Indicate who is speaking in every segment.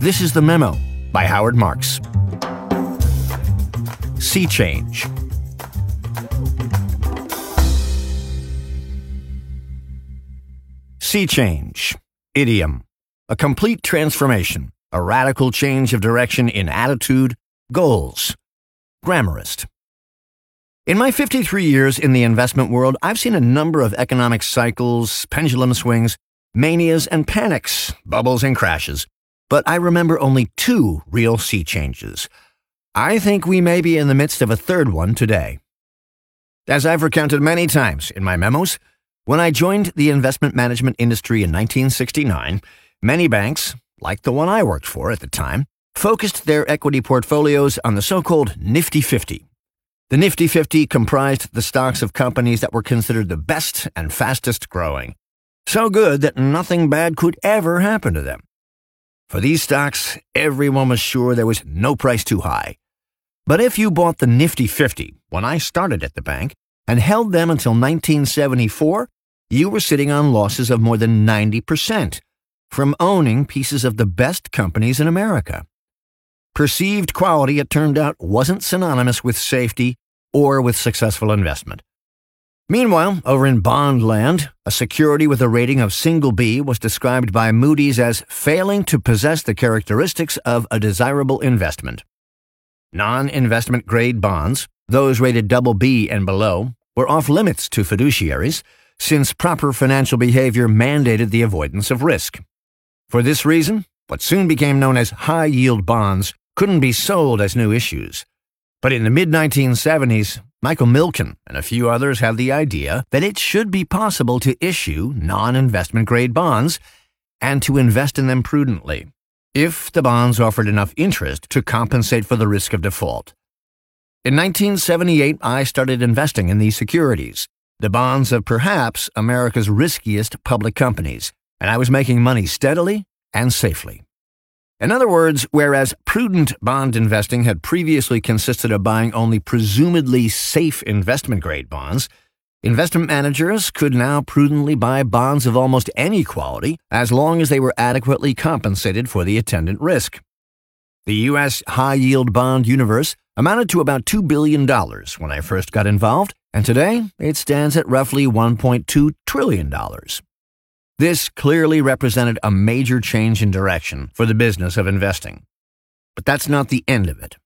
Speaker 1: This is The Memo by Howard Marks. Sea Change. Sea change. Idiom. A complete transformation. A radical change of direction in attitude, goals. Grammarist. In my 53 years in the investment world, I've seen a number of economic cycles, pendulum swings, manias and panics, bubbles and crashes. But I remember only two real sea changes. I think we may be in the midst of a third one today. As I've recounted many times in my memos, when I joined the investment management industry in 1969, many banks, like the one I worked for at the time, focused their equity portfolios on the so called Nifty 50. The Nifty 50 comprised the stocks of companies that were considered the best and fastest growing. So good that nothing bad could ever happen to them. For these stocks, everyone was sure there was no price too high. But if you bought the Nifty 50 when I started at the bank and held them until 1974, you were sitting on losses of more than 90% from owning pieces of the best companies in America. Perceived quality, it turned out, wasn't synonymous with safety or with successful investment. Meanwhile, over in bond land, a security with a rating of single B was described by Moody's as failing to possess the characteristics of a desirable investment. Non investment grade bonds, those rated double B and below, were off limits to fiduciaries since proper financial behavior mandated the avoidance of risk. For this reason, what soon became known as high yield bonds couldn't be sold as new issues. But in the mid 1970s, Michael Milken and a few others had the idea that it should be possible to issue non investment grade bonds and to invest in them prudently, if the bonds offered enough interest to compensate for the risk of default. In 1978, I started investing in these securities, the bonds of perhaps America's riskiest public companies, and I was making money steadily and safely. In other words, whereas prudent bond investing had previously consisted of buying only presumably safe investment grade bonds, investment managers could now prudently buy bonds of almost any quality as long as they were adequately compensated for the attendant risk. The U.S. high yield bond universe amounted to about $2 billion when I first got involved, and today it stands at roughly $1.2 trillion. This clearly represented a major change in direction for the business of investing. But that's not the end of it.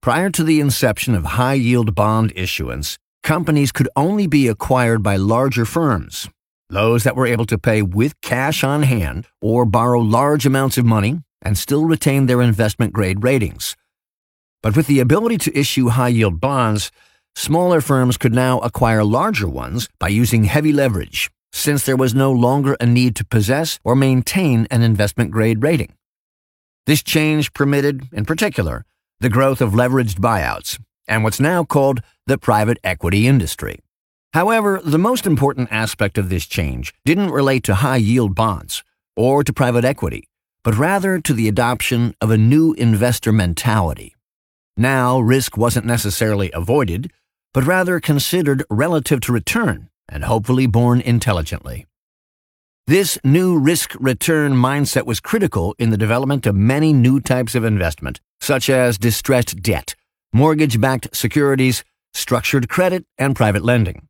Speaker 1: Prior to the inception of high yield bond issuance, companies could only be acquired by larger firms, those that were able to pay with cash on hand or borrow large amounts of money and still retain their investment grade ratings. But with the ability to issue high yield bonds, smaller firms could now acquire larger ones by using heavy leverage since there was no longer a need to possess or maintain an investment grade rating. This change permitted, in particular, the growth of leveraged buyouts and what's now called the private equity industry. However, the most important aspect of this change didn't relate to high yield bonds or to private equity, but rather to the adoption of a new investor mentality. Now, risk wasn't necessarily avoided, but rather considered relative to return and hopefully borne intelligently. This new risk return mindset was critical in the development of many new types of investment, such as distressed debt, mortgage backed securities, structured credit, and private lending.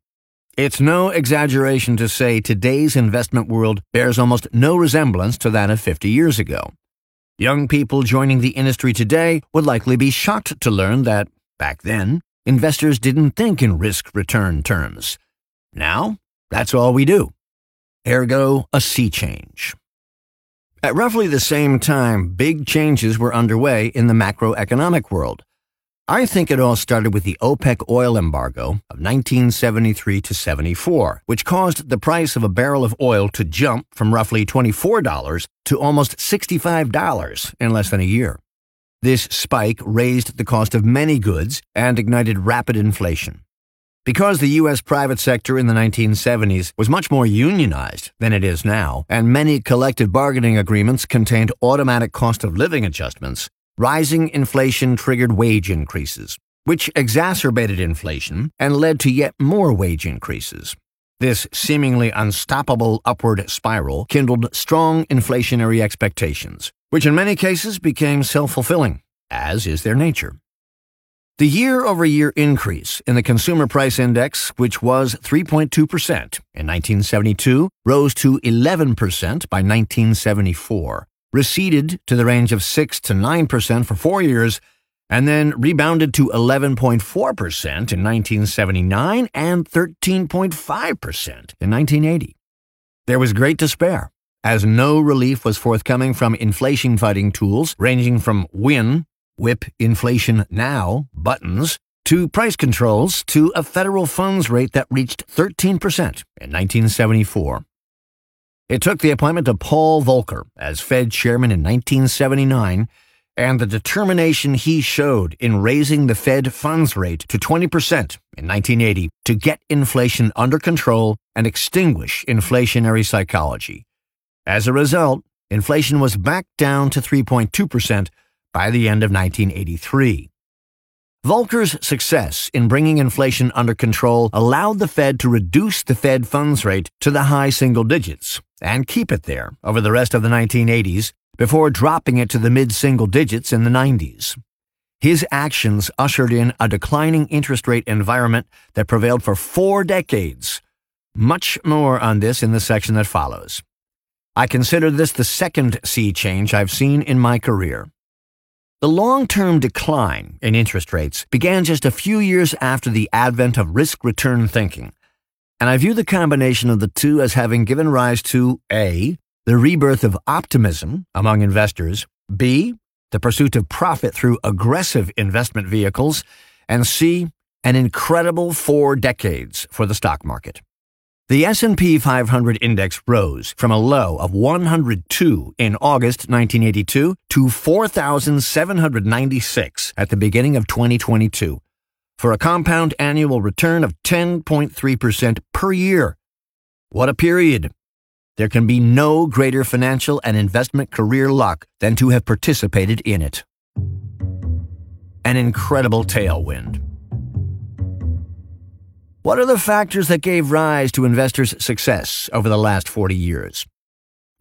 Speaker 1: It's no exaggeration to say today's investment world bears almost no resemblance to that of 50 years ago. Young people joining the industry today would likely be shocked to learn that, back then, investors didn't think in risk return terms. Now, that's all we do. Ergo, a sea change. At roughly the same time, big changes were underway in the macroeconomic world. I think it all started with the OPEC oil embargo of 1973 to 74, which caused the price of a barrel of oil to jump from roughly $24 to almost $65 in less than a year. This spike raised the cost of many goods and ignited rapid inflation. Because the U.S. private sector in the 1970s was much more unionized than it is now, and many collective bargaining agreements contained automatic cost of living adjustments, rising inflation triggered wage increases, which exacerbated inflation and led to yet more wage increases. This seemingly unstoppable upward spiral kindled strong inflationary expectations, which in many cases became self fulfilling, as is their nature. The year over year increase in the Consumer Price Index, which was 3.2% in 1972, rose to 11% by 1974, receded to the range of 6 to 9% for four years, and then rebounded to 11.4% in 1979 and 13.5% in 1980. There was great despair, as no relief was forthcoming from inflation fighting tools ranging from WIN whip inflation now buttons to price controls to a federal funds rate that reached 13% in 1974. It took the appointment of Paul Volcker as Fed chairman in 1979 and the determination he showed in raising the Fed funds rate to 20% in 1980 to get inflation under control and extinguish inflationary psychology. As a result, inflation was back down to 3.2% by the end of 1983. Volcker's success in bringing inflation under control allowed the Fed to reduce the Fed funds rate to the high single digits and keep it there over the rest of the 1980s before dropping it to the mid single digits in the 90s. His actions ushered in a declining interest rate environment that prevailed for four decades. Much more on this in the section that follows. I consider this the second sea change I've seen in my career. The long term decline in interest rates began just a few years after the advent of risk return thinking, and I view the combination of the two as having given rise to A. the rebirth of optimism among investors, B. the pursuit of profit through aggressive investment vehicles, and C. an incredible four decades for the stock market. The S&P 500 index rose from a low of 102 in August 1982 to 4796 at the beginning of 2022 for a compound annual return of 10.3% per year. What a period. There can be no greater financial and investment career luck than to have participated in it. An incredible tailwind. What are the factors that gave rise to investors' success over the last 40 years?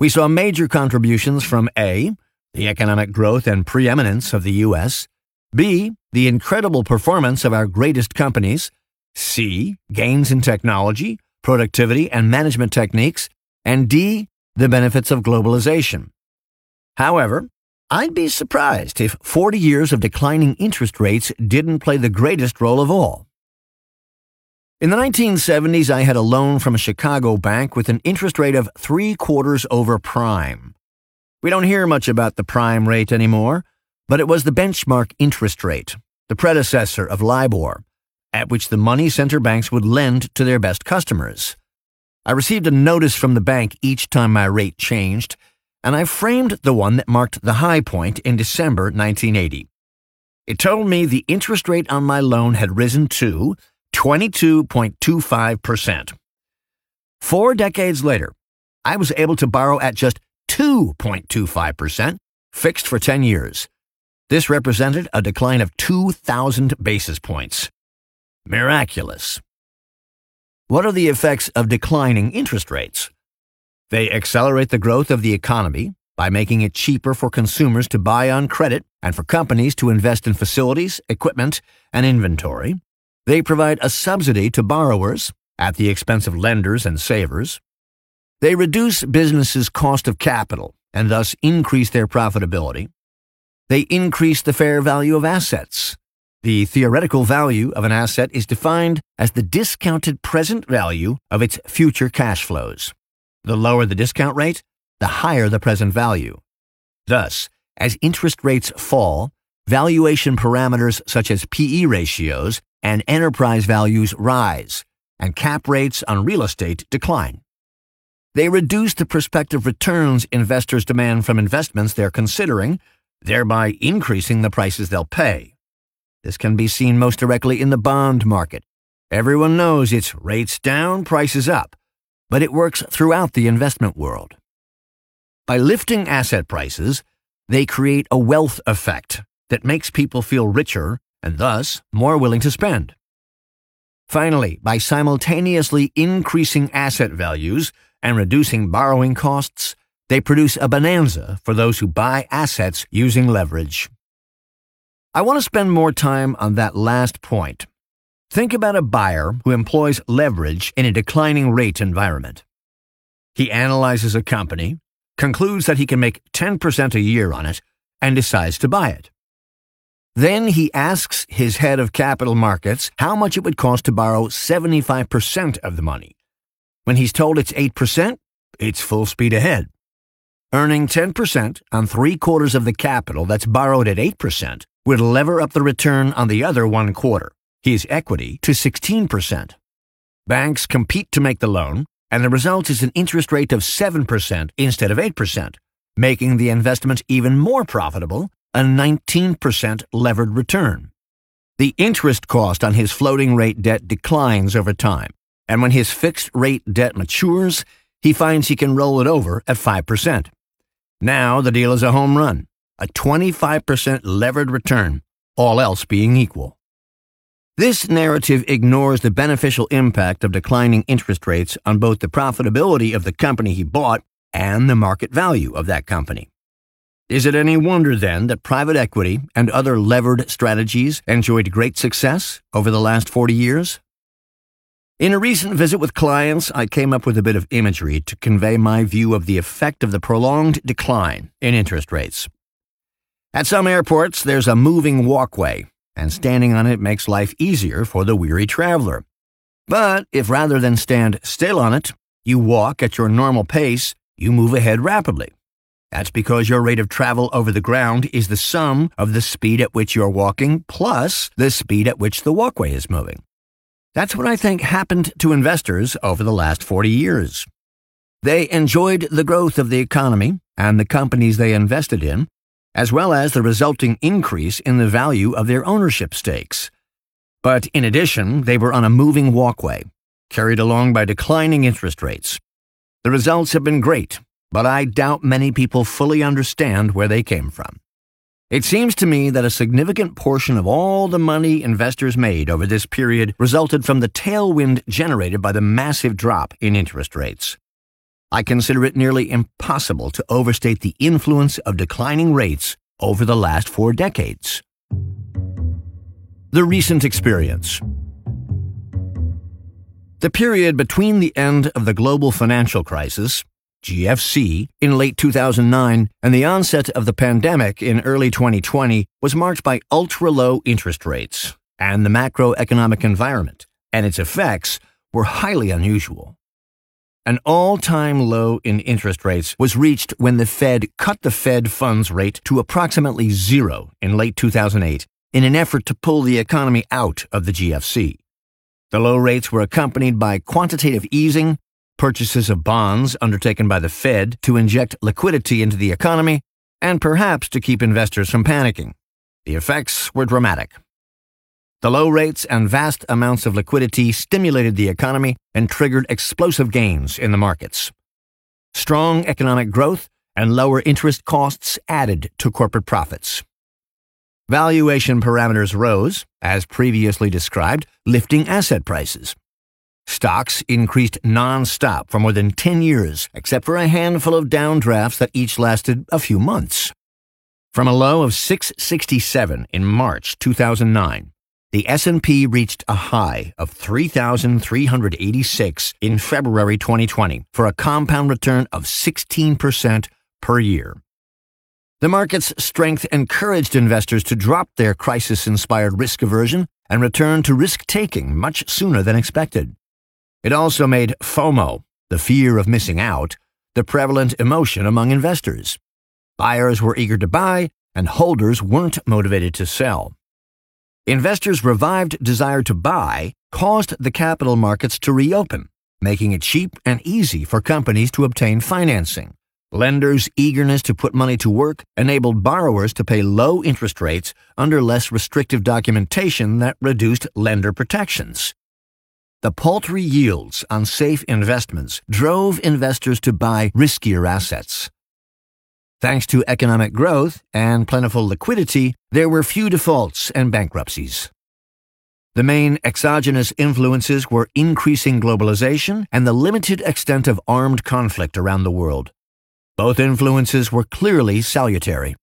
Speaker 1: We saw major contributions from A, the economic growth and preeminence of the U.S., B, the incredible performance of our greatest companies, C, gains in technology, productivity, and management techniques, and D, the benefits of globalization. However, I'd be surprised if 40 years of declining interest rates didn't play the greatest role of all. In the 1970s, I had a loan from a Chicago bank with an interest rate of three quarters over prime. We don't hear much about the prime rate anymore, but it was the benchmark interest rate, the predecessor of LIBOR, at which the money center banks would lend to their best customers. I received a notice from the bank each time my rate changed, and I framed the one that marked the high point in December 1980. It told me the interest rate on my loan had risen to 22.25%. Four decades later, I was able to borrow at just 2.25%, fixed for 10 years. This represented a decline of 2,000 basis points. Miraculous. What are the effects of declining interest rates? They accelerate the growth of the economy by making it cheaper for consumers to buy on credit and for companies to invest in facilities, equipment, and inventory. They provide a subsidy to borrowers at the expense of lenders and savers. They reduce businesses' cost of capital and thus increase their profitability. They increase the fair value of assets. The theoretical value of an asset is defined as the discounted present value of its future cash flows. The lower the discount rate, the higher the present value. Thus, as interest rates fall, valuation parameters such as PE ratios and enterprise values rise, and cap rates on real estate decline. They reduce the prospective returns investors demand from investments they're considering, thereby increasing the prices they'll pay. This can be seen most directly in the bond market. Everyone knows it's rates down, prices up, but it works throughout the investment world. By lifting asset prices, they create a wealth effect that makes people feel richer and thus more willing to spend. Finally, by simultaneously increasing asset values and reducing borrowing costs, they produce a bonanza for those who buy assets using leverage. I want to spend more time on that last point. Think about a buyer who employs leverage in a declining rate environment. He analyzes a company, concludes that he can make 10% a year on it, and decides to buy it. Then he asks his head of capital markets how much it would cost to borrow 75% of the money. When he's told it's 8%, it's full speed ahead. Earning 10% on three quarters of the capital that's borrowed at 8% would lever up the return on the other one quarter, his equity, to 16%. Banks compete to make the loan, and the result is an interest rate of 7% instead of 8%, making the investment even more profitable, a 19% levered return. The interest cost on his floating rate debt declines over time, and when his fixed rate debt matures, he finds he can roll it over at 5%. Now the deal is a home run, a 25% levered return, all else being equal. This narrative ignores the beneficial impact of declining interest rates on both the profitability of the company he bought and the market value of that company. Is it any wonder then that private equity and other levered strategies enjoyed great success over the last 40 years? In a recent visit with clients, I came up with a bit of imagery to convey my view of the effect of the prolonged decline in interest rates. At some airports, there's a moving walkway, and standing on it makes life easier for the weary traveler. But if rather than stand still on it, you walk at your normal pace, you move ahead rapidly. That's because your rate of travel over the ground is the sum of the speed at which you're walking plus the speed at which the walkway is moving. That's what I think happened to investors over the last 40 years. They enjoyed the growth of the economy and the companies they invested in, as well as the resulting increase in the value of their ownership stakes. But in addition, they were on a moving walkway, carried along by declining interest rates. The results have been great, but I doubt many people fully understand where they came from. It seems to me that a significant portion of all the money investors made over this period resulted from the tailwind generated by the massive drop in interest rates. I consider it nearly impossible to overstate the influence of declining rates over the last four decades. The recent experience. The period between the end of the global financial crisis GFC, in late 2009 and the onset of the pandemic in early 2020 was marked by ultra low interest rates, and the macroeconomic environment and its effects were highly unusual. An all time low in interest rates was reached when the Fed cut the Fed funds rate to approximately zero in late 2008 in an effort to pull the economy out of the GFC. The low rates were accompanied by quantitative easing purchases of bonds undertaken by the Fed to inject liquidity into the economy, and perhaps to keep investors from panicking. The effects were dramatic. The low rates and vast amounts of liquidity stimulated the economy and triggered explosive gains in the markets. Strong economic growth and lower interest costs added to corporate profits. Valuation parameters rose, as previously described, lifting asset prices. Stocks increased non-stop for more than 10 years, except for a handful of downdrafts that each lasted a few months. From a low of 667 in March 2009, the S&P reached a high of 3,386 in February 2020 for a compound return of 16% per year. The market's strength encouraged investors to drop their crisis-inspired risk aversion and return to risk-taking much sooner than expected. It also made FOMO, the fear of missing out, the prevalent emotion among investors. Buyers were eager to buy, and holders weren't motivated to sell. Investors' revived desire to buy caused the capital markets to reopen, making it cheap and easy for companies to obtain financing. Lenders' eagerness to put money to work enabled borrowers to pay low interest rates under less restrictive documentation that reduced lender protections. The paltry yields on safe investments drove investors to buy riskier assets. Thanks to economic growth and plentiful liquidity, there were few defaults and bankruptcies. The main exogenous influences were increasing globalization and the limited extent of armed conflict around the world. Both influences were clearly salutary.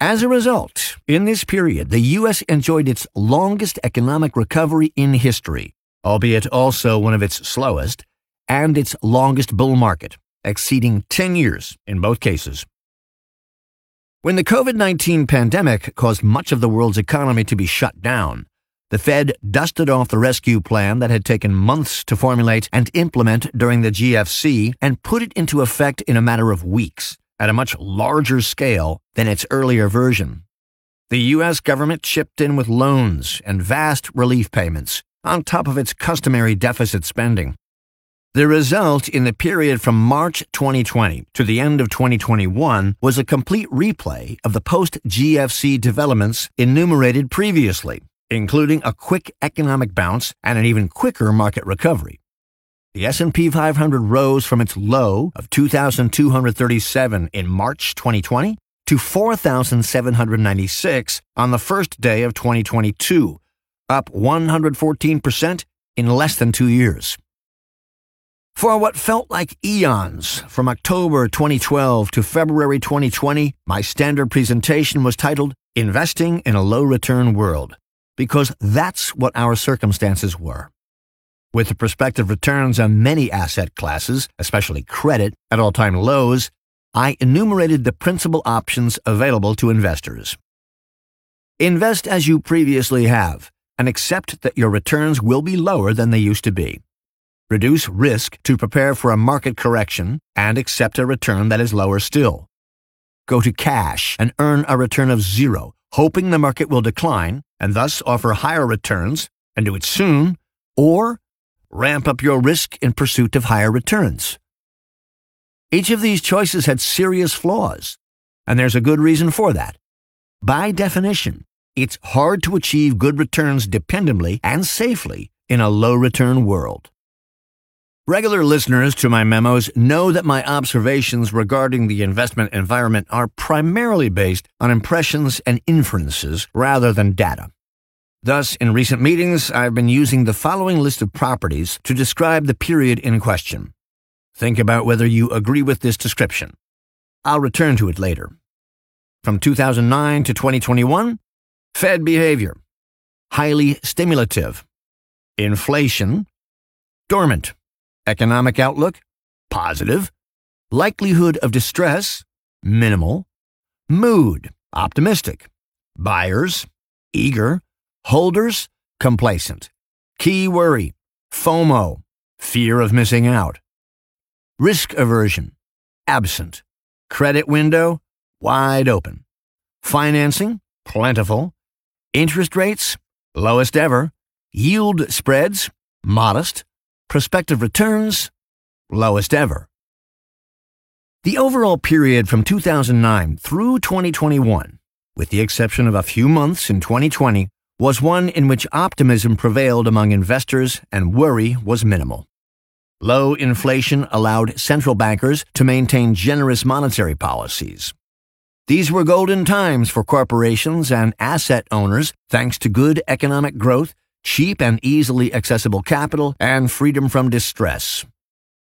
Speaker 1: As a result, in this period, the U.S. enjoyed its longest economic recovery in history, albeit also one of its slowest, and its longest bull market, exceeding 10 years in both cases. When the COVID 19 pandemic caused much of the world's economy to be shut down, the Fed dusted off the rescue plan that had taken months to formulate and implement during the GFC and put it into effect in a matter of weeks at a much larger scale than its earlier version. The U.S. government chipped in with loans and vast relief payments on top of its customary deficit spending. The result in the period from March 2020 to the end of 2021 was a complete replay of the post GFC developments enumerated previously, including a quick economic bounce and an even quicker market recovery. The S&P 500 rose from its low of 2237 in March 2020 to 4796 on the first day of 2022, up 114% in less than 2 years. For what felt like eons, from October 2012 to February 2020, my standard presentation was titled Investing in a Low Return World, because that's what our circumstances were. With the prospective returns on many asset classes, especially credit, at all time lows, I enumerated the principal options available to investors. Invest as you previously have, and accept that your returns will be lower than they used to be reduce risk to prepare for a market correction, and accept a return that is lower still. Go to cash and earn a return of zero, hoping the market will decline and thus offer higher returns, and do it soon, or ramp up your risk in pursuit of higher returns. Each of these choices had serious flaws, and there's a good reason for that. By definition, it's hard to achieve good returns dependably and safely in a low return world. Regular listeners to my memos know that my observations regarding the investment environment are primarily based on impressions and inferences rather than data. Thus, in recent meetings, I've been using the following list of properties to describe the period in question. Think about whether you agree with this description. I'll return to it later. From 2009 to 2021, Fed behavior highly stimulative, inflation dormant. Economic outlook? Positive. Likelihood of distress? Minimal. Mood? Optimistic. Buyers? Eager. Holders? Complacent. Key worry? FOMO. Fear of missing out. Risk aversion? Absent. Credit window? Wide open. Financing? Plentiful. Interest rates? Lowest ever. Yield spreads? Modest prospective returns, lowest ever. The overall period from 2009 through 2021, with the exception of a few months in 2020, was one in which optimism prevailed among investors and worry was minimal. Low inflation allowed central bankers to maintain generous monetary policies. These were golden times for corporations and asset owners thanks to good economic growth cheap and easily accessible capital, and freedom from distress.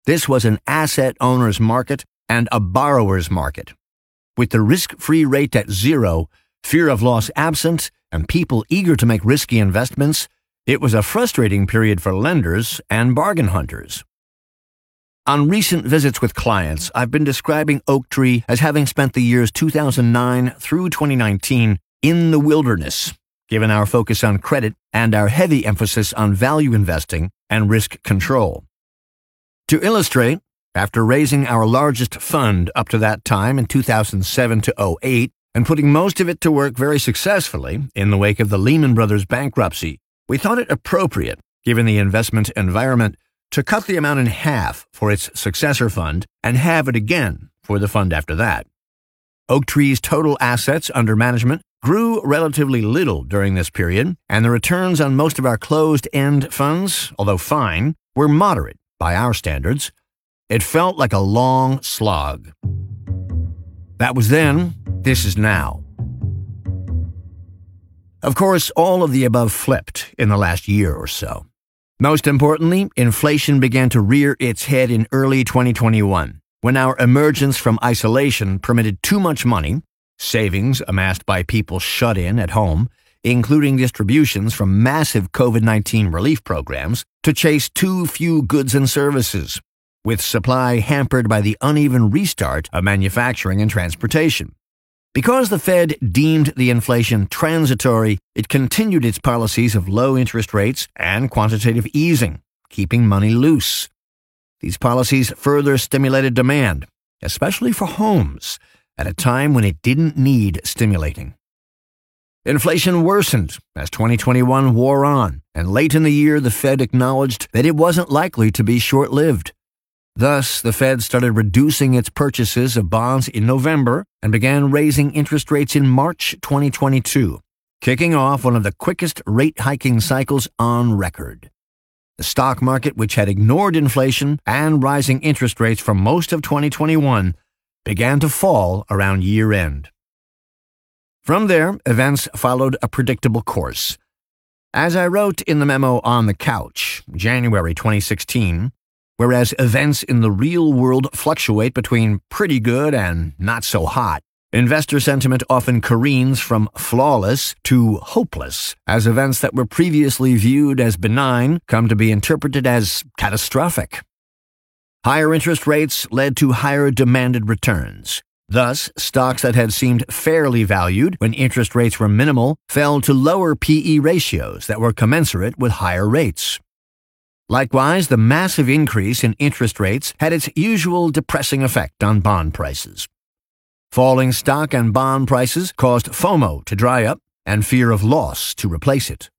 Speaker 1: This was an asset owner's market and a borrower's market. With the risk free rate at zero, fear of loss absent, and people eager to make risky investments, it was a frustrating period for lenders and bargain hunters. On recent visits with clients, I've been describing Oaktree as having spent the years 2009 through 2019 in the wilderness, given our focus on credit and our heavy emphasis on value investing and risk control. To illustrate, after raising our largest fund up to that time in 2007 to 08 and putting most of it to work very successfully in the wake of the Lehman Brothers bankruptcy, we thought it appropriate, given the investment environment, to cut the amount in half for its successor fund and halve it again for the fund after that. Oaktree's total assets under management grew relatively little during this period, and the returns on most of our closed end funds, although fine, were moderate by our standards. It felt like a long slog. That was then, this is now. Of course, all of the above flipped in the last year or so. Most importantly, inflation began to rear its head in early 2021, when our emergence from isolation permitted too much money, savings amassed by people shut in at home, including distributions from massive COVID 19 relief programs, to chase too few goods and services, with supply hampered by the uneven restart of manufacturing and transportation. Because the Fed deemed the inflation transitory, it continued its policies of low interest rates and quantitative easing, keeping money loose. These policies further stimulated demand, especially for homes, at a time when it didn't need stimulating. Inflation worsened as 2021 wore on, and late in the year the Fed acknowledged that it wasn't likely to be short lived. Thus, the Fed started reducing its purchases of bonds in November and began raising interest rates in March 2022, kicking off one of the quickest rate hiking cycles on record. The stock market, which had ignored inflation and rising interest rates for most of 2021, began to fall around year end. From there, events followed a predictable course. As I wrote in the memo on the couch, January 2016, whereas events in the real world fluctuate between pretty good and not so hot, Investor sentiment often careens from flawless to hopeless as events that were previously viewed as benign come to be interpreted as catastrophic. Higher interest rates led to higher demanded returns. Thus, stocks that had seemed fairly valued when interest rates were minimal fell to lower PE ratios that were commensurate with higher rates. Likewise, the massive increase in interest rates had its usual depressing effect on bond prices. Falling stock and bond prices caused FOMO to dry up and fear of loss to replace it.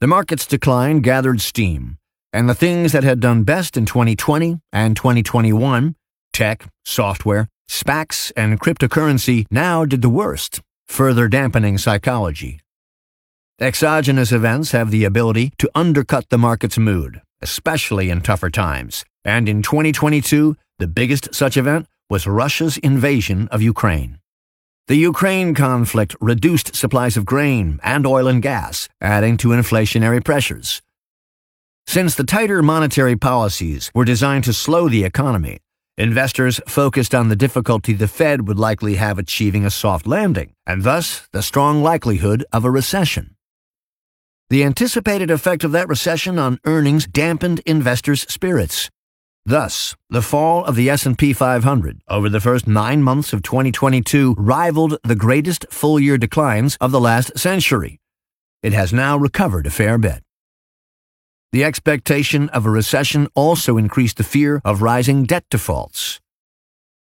Speaker 1: The market's decline gathered steam, and the things that had done best in 2020 and 2021 tech, software, SPACs, and cryptocurrency now did the worst, further dampening psychology. Exogenous events have the ability to undercut the market's mood, especially in tougher times, and in 2022, the biggest such event was Russia's invasion of Ukraine. The Ukraine conflict reduced supplies of grain and oil and gas, adding to inflationary pressures. Since the tighter monetary policies were designed to slow the economy, investors focused on the difficulty the Fed would likely have achieving a soft landing, and thus the strong likelihood of a recession. The anticipated effect of that recession on earnings dampened investors' spirits. Thus, the fall of the S&P 500 over the first 9 months of 2022 rivaled the greatest full-year declines of the last century. It has now recovered a fair bit. The expectation of a recession also increased the fear of rising debt defaults.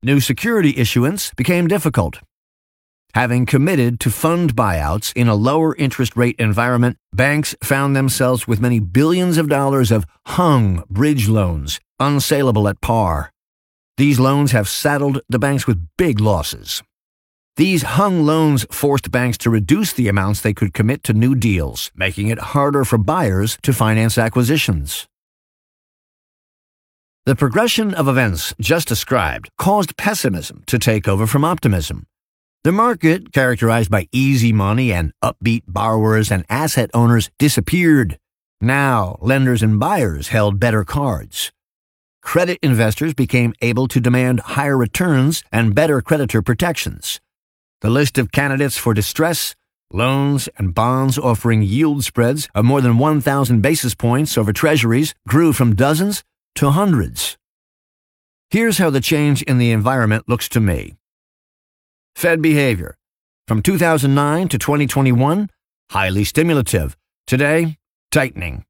Speaker 1: New security issuance became difficult Having committed to fund buyouts in a lower interest rate environment, banks found themselves with many billions of dollars of hung bridge loans, unsaleable at par. These loans have saddled the banks with big losses. These hung loans forced banks to reduce the amounts they could commit to new deals, making it harder for buyers to finance acquisitions. The progression of events just described caused pessimism to take over from optimism. The market, characterized by easy money and upbeat borrowers and asset owners, disappeared. Now, lenders and buyers held better cards. Credit investors became able to demand higher returns and better creditor protections. The list of candidates for distress, loans, and bonds offering yield spreads of more than 1,000 basis points over treasuries grew from dozens to hundreds. Here's how the change in the environment looks to me. Fed behavior. From 2009 to 2021, highly stimulative. Today, tightening.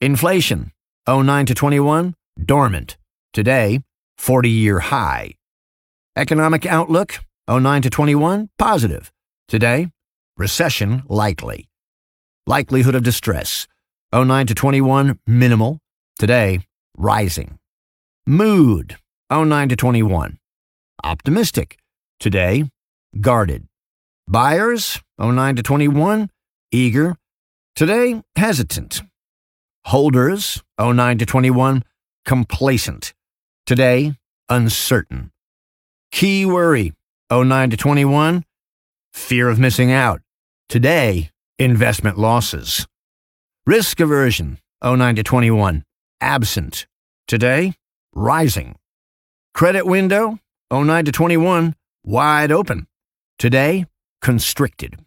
Speaker 1: Inflation. 09 to 21, dormant. Today, 40 year high. Economic outlook. 09 to 21, positive. Today, recession likely. Likelihood of distress. 09 to 21, minimal. Today, rising. Mood. 09 to 21, optimistic. Today, guarded. Buyers, 09 to 21, eager. Today, hesitant. Holders, 09 to 21, complacent. Today, uncertain. Key worry, 09 to 21, fear of missing out. Today, investment losses. Risk aversion, 09 to 21, absent. Today, rising. Credit window, 09 to 21, wide open. Today, constricted.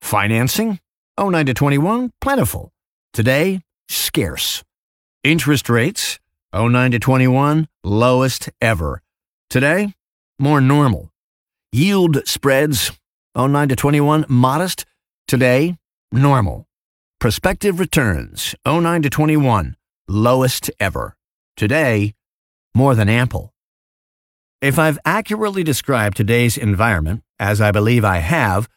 Speaker 1: Financing, 09 to 21, plentiful. Today, scarce. Interest rates, 09 to 21, lowest ever. Today, more normal. Yield spreads, 09 to 21, modest. Today, normal. Prospective returns, 09 to 21, lowest ever. Today, more than ample. If I've accurately described today's environment, as I believe I have,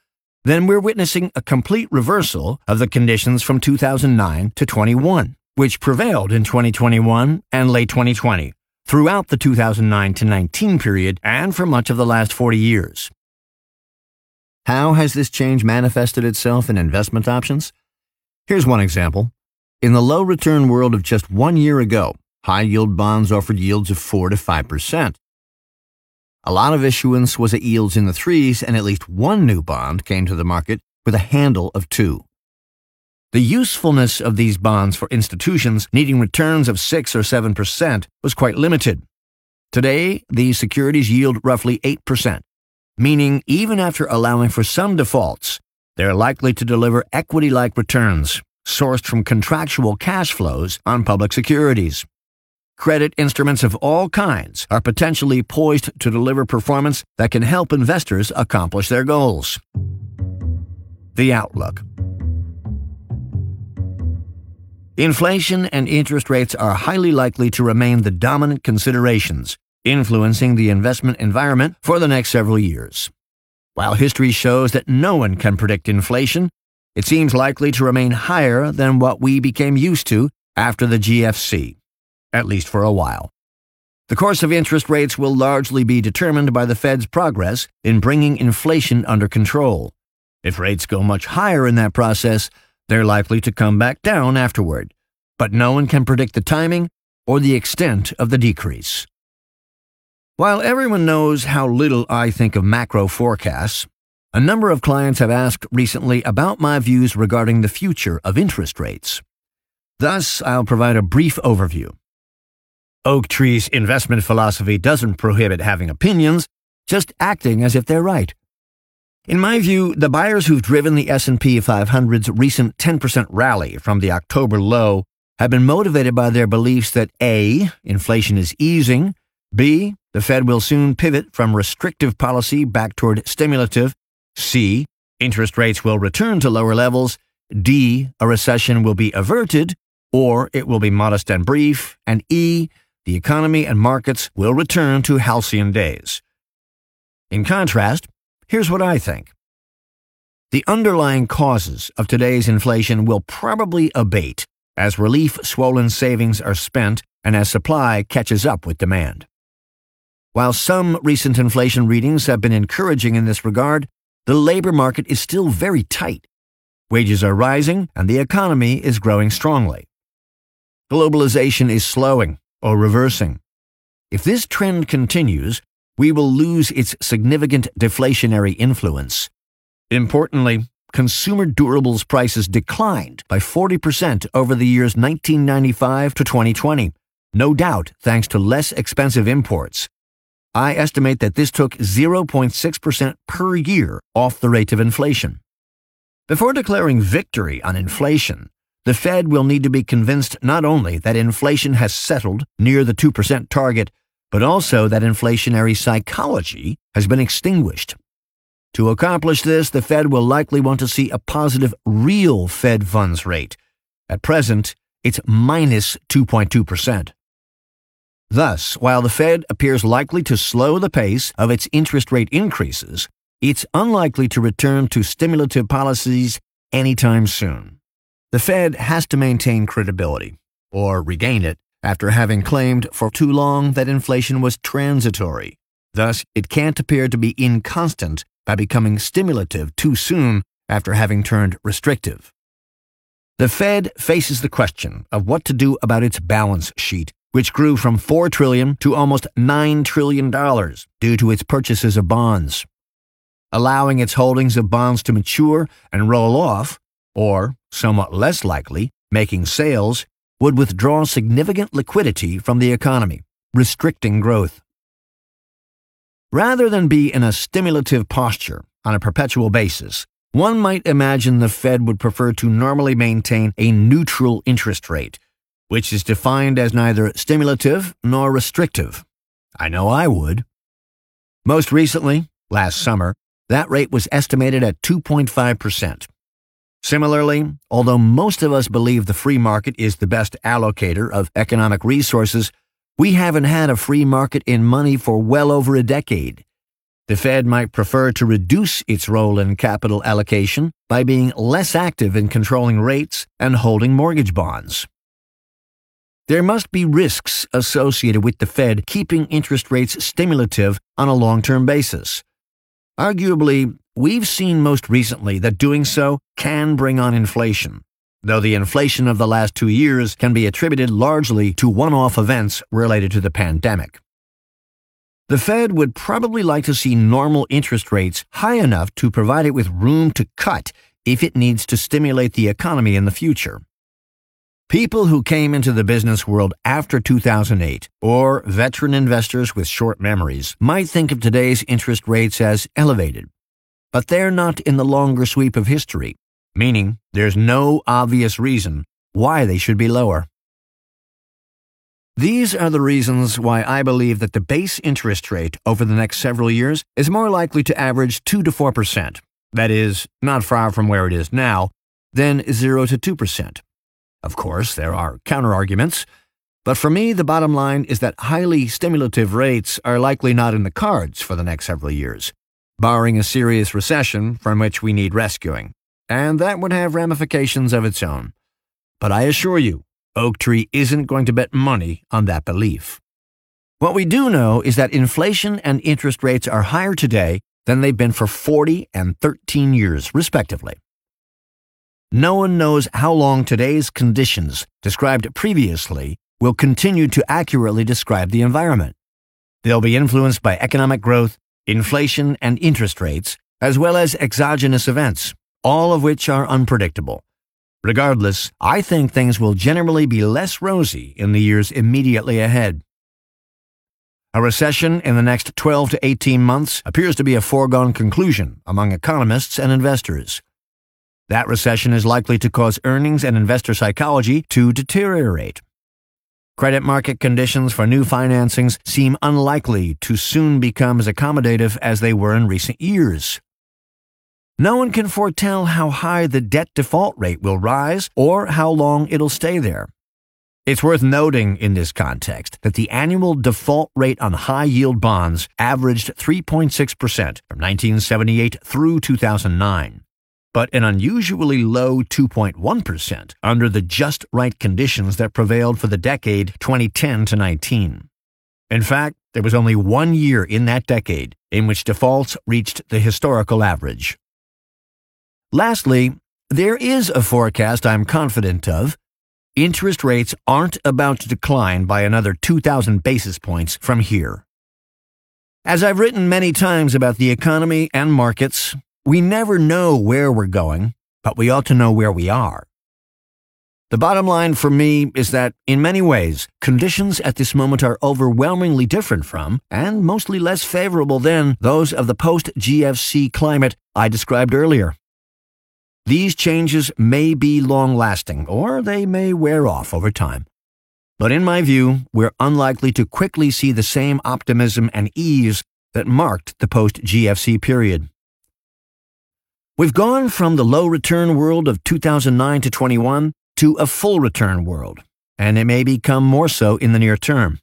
Speaker 1: then we're witnessing a complete reversal of the conditions from 2009 to 21, which prevailed in 2021 and late 2020, throughout the 2009 to 19 period, and for much of the last 40 years. How has this change manifested itself in investment options? Here's one example. In the low return world of just one year ago, high yield bonds offered yields of 4 to 5%. A lot of issuance was at yields in the threes, and at least one new bond came to the market with a handle of two. The usefulness of these bonds for institutions needing returns of 6 or 7% was quite limited. Today, these securities yield roughly 8%, meaning even after allowing for some defaults, they're likely to deliver equity like returns sourced from contractual cash flows on public securities. Credit instruments of all kinds are potentially poised to deliver performance that can help investors accomplish their goals. The Outlook Inflation and interest rates are highly likely to remain the dominant considerations, influencing the investment environment for the next several years. While history shows that no one can predict inflation, it seems likely to remain higher than what we became used to after the GFC at least for a while. The course of interest rates will largely be determined by the Fed's progress in bringing inflation under control. If rates go much higher in that process, they're likely to come back down afterward, but no one can predict the timing or the extent of the decrease. While everyone knows how little I think of macro forecasts, a number of clients have asked recently about my views regarding the future of interest rates. Thus, I'll provide a brief overview. Oaktree's investment philosophy doesn't prohibit having opinions, just acting as if they're right. In my view, the buyers who've driven the S&P 500's recent 10% rally from the October low have been motivated by their beliefs that A, inflation is easing, B, the Fed will soon pivot from restrictive policy back toward stimulative, C, interest rates will return to lower levels, D, a recession will be averted, or it will be modest and brief, and E, the economy and markets will return to halcyon days. In contrast, here's what I think. The underlying causes of today's inflation will probably abate as relief swollen savings are spent and as supply catches up with demand. While some recent inflation readings have been encouraging in this regard, the labor market is still very tight. Wages are rising and the economy is growing strongly. Globalization is slowing or reversing. If this trend continues, we will lose its significant deflationary influence. Importantly, consumer durables prices declined by 40% over the years 1995 to 2020, no doubt thanks to less expensive imports. I estimate that this took 0.6% per year off the rate of inflation. Before declaring victory on inflation, the Fed will need to be convinced not only that inflation has settled near the 2% target, but also that inflationary psychology has been extinguished. To accomplish this, the Fed will likely want to see a positive real Fed funds rate. At present, it's minus 2.2%. Thus, while the Fed appears likely to slow the pace of its interest rate increases, it's unlikely to return to stimulative policies anytime soon. The Fed has to maintain credibility, or regain it, after having claimed for too long that inflation was transitory. Thus, it can't appear to be inconstant by becoming stimulative too soon after having turned restrictive. The Fed faces the question of what to do about its balance sheet, which grew from 4 trillion to almost 9 trillion dollars due to its purchases of bonds. Allowing its holdings of bonds to mature and roll off or, somewhat less likely, making sales, would withdraw significant liquidity from the economy, restricting growth. Rather than be in a stimulative posture on a perpetual basis, one might imagine the Fed would prefer to normally maintain a neutral interest rate, which is defined as neither stimulative nor restrictive. I know I would. Most recently, last summer, that rate was estimated at 2.5%. Similarly, although most of us believe the free market is the best allocator of economic resources, we haven't had a free market in money for well over a decade. The Fed might prefer to reduce its role in capital allocation by being less active in controlling rates and holding mortgage bonds. There must be risks associated with the Fed keeping interest rates stimulative on a long term basis. Arguably, we've seen most recently that doing so can bring on inflation, though the inflation of the last two years can be attributed largely to one off events related to the pandemic. The Fed would probably like to see normal interest rates high enough to provide it with room to cut if it needs to stimulate the economy in the future. People who came into the business world after 2008 or veteran investors with short memories might think of today's interest rates as elevated. But they're not in the longer sweep of history, meaning there's no obvious reason why they should be lower. These are the reasons why I believe that the base interest rate over the next several years is more likely to average 2 to 4%, that is, not far from where it is now, than 0 to 2%. Of course, there are counterarguments, but for me, the bottom line is that highly stimulative rates are likely not in the cards for the next several years, barring a serious recession from which we need rescuing, and that would have ramifications of its own. But I assure you, Oaktree isn't going to bet money on that belief. What we do know is that inflation and interest rates are higher today than they've been for 40 and 13 years, respectively. No one knows how long today's conditions, described previously, will continue to accurately describe the environment. They'll be influenced by economic growth, inflation, and interest rates, as well as exogenous events, all of which are unpredictable. Regardless, I think things will generally be less rosy in the years immediately ahead. A recession in the next 12 to 18 months appears to be a foregone conclusion among economists and investors. That recession is likely to cause earnings and investor psychology to deteriorate. Credit market conditions for new financings seem unlikely to soon become as accommodative as they were in recent years. No one can foretell how high the debt default rate will rise or how long it'll stay there. It's worth noting in this context that the annual default rate on high yield bonds averaged 3.6% from 1978 through 2009 but an unusually low 2.1% under the just right conditions that prevailed for the decade 2010 to 19. In fact, there was only one year in that decade in which defaults reached the historical average. Lastly, there is a forecast I'm confident of. Interest rates aren't about to decline by another 2,000 basis points from here. As I've written many times about the economy and markets, we never know where we're going, but we ought to know where we are. The bottom line for me is that, in many ways, conditions at this moment are overwhelmingly different from, and mostly less favorable than, those of the post GFC climate I described earlier. These changes may be long lasting, or they may wear off over time. But in my view, we're unlikely to quickly see the same optimism and ease that marked the post GFC period. We've gone from the low return world of 2009 to 21 to a full return world, and it may become more so in the near term.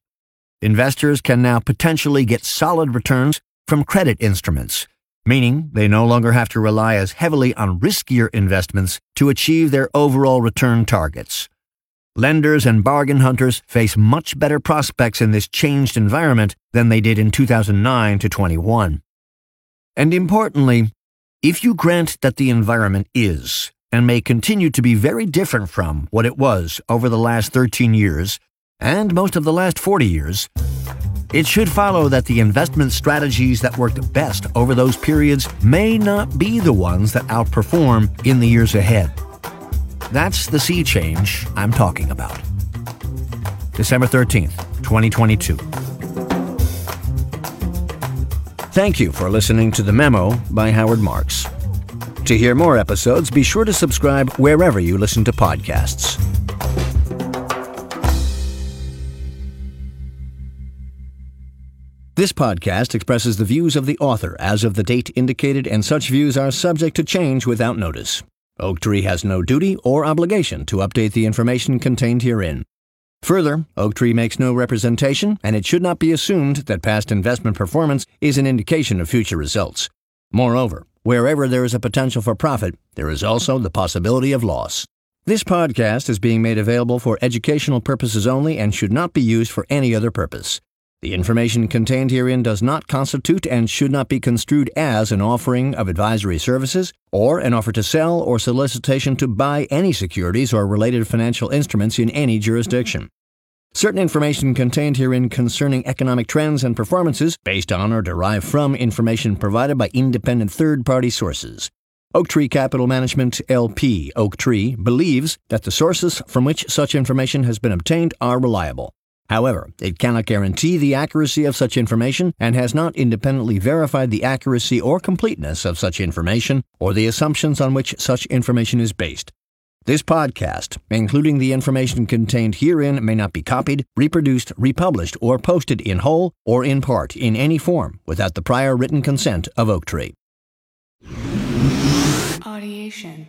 Speaker 1: Investors can now potentially get solid returns from credit instruments, meaning they no longer have to rely as heavily on riskier investments to achieve their overall return targets. Lenders and bargain hunters face much better prospects in this changed environment than they did in 2009 to 21. And importantly, if you grant that the environment is, and may continue to be very different from what it was over the last 13 years, and most of the last 40 years, it should follow that the investment strategies that worked best over those periods may not be the ones that outperform in the years ahead. That's the sea change I'm talking about. December 13th, 2022. Thank you for listening to The Memo by Howard Marks. To hear more episodes, be sure to subscribe wherever you listen to podcasts. This podcast expresses the views of the author as of the date indicated, and such views are subject to change without notice. Oaktree has no duty or obligation to update the information contained herein. Further, Oaktree makes no representation, and it should not be assumed that past investment performance is an indication of future results. Moreover, wherever there is a potential for profit, there is also the possibility of loss. This podcast is being made available for educational purposes only and should not be used for any other purpose. The information contained herein does not constitute and should not be construed as an offering of advisory services or an offer to sell or solicitation to buy any securities or related financial instruments in any jurisdiction. Certain information contained herein concerning economic trends and performances based on or derived from information provided by independent third party sources. Oaktree Capital Management LP Oaktree believes that the sources from which such information has been obtained are reliable. However, it cannot guarantee the accuracy of such information and has not independently verified the accuracy or completeness of such information or the assumptions on which such information is based. This podcast, including the information contained herein, may not be copied, reproduced, republished, or posted in whole or in part in any form without the prior written consent of Oaktree. Audiation.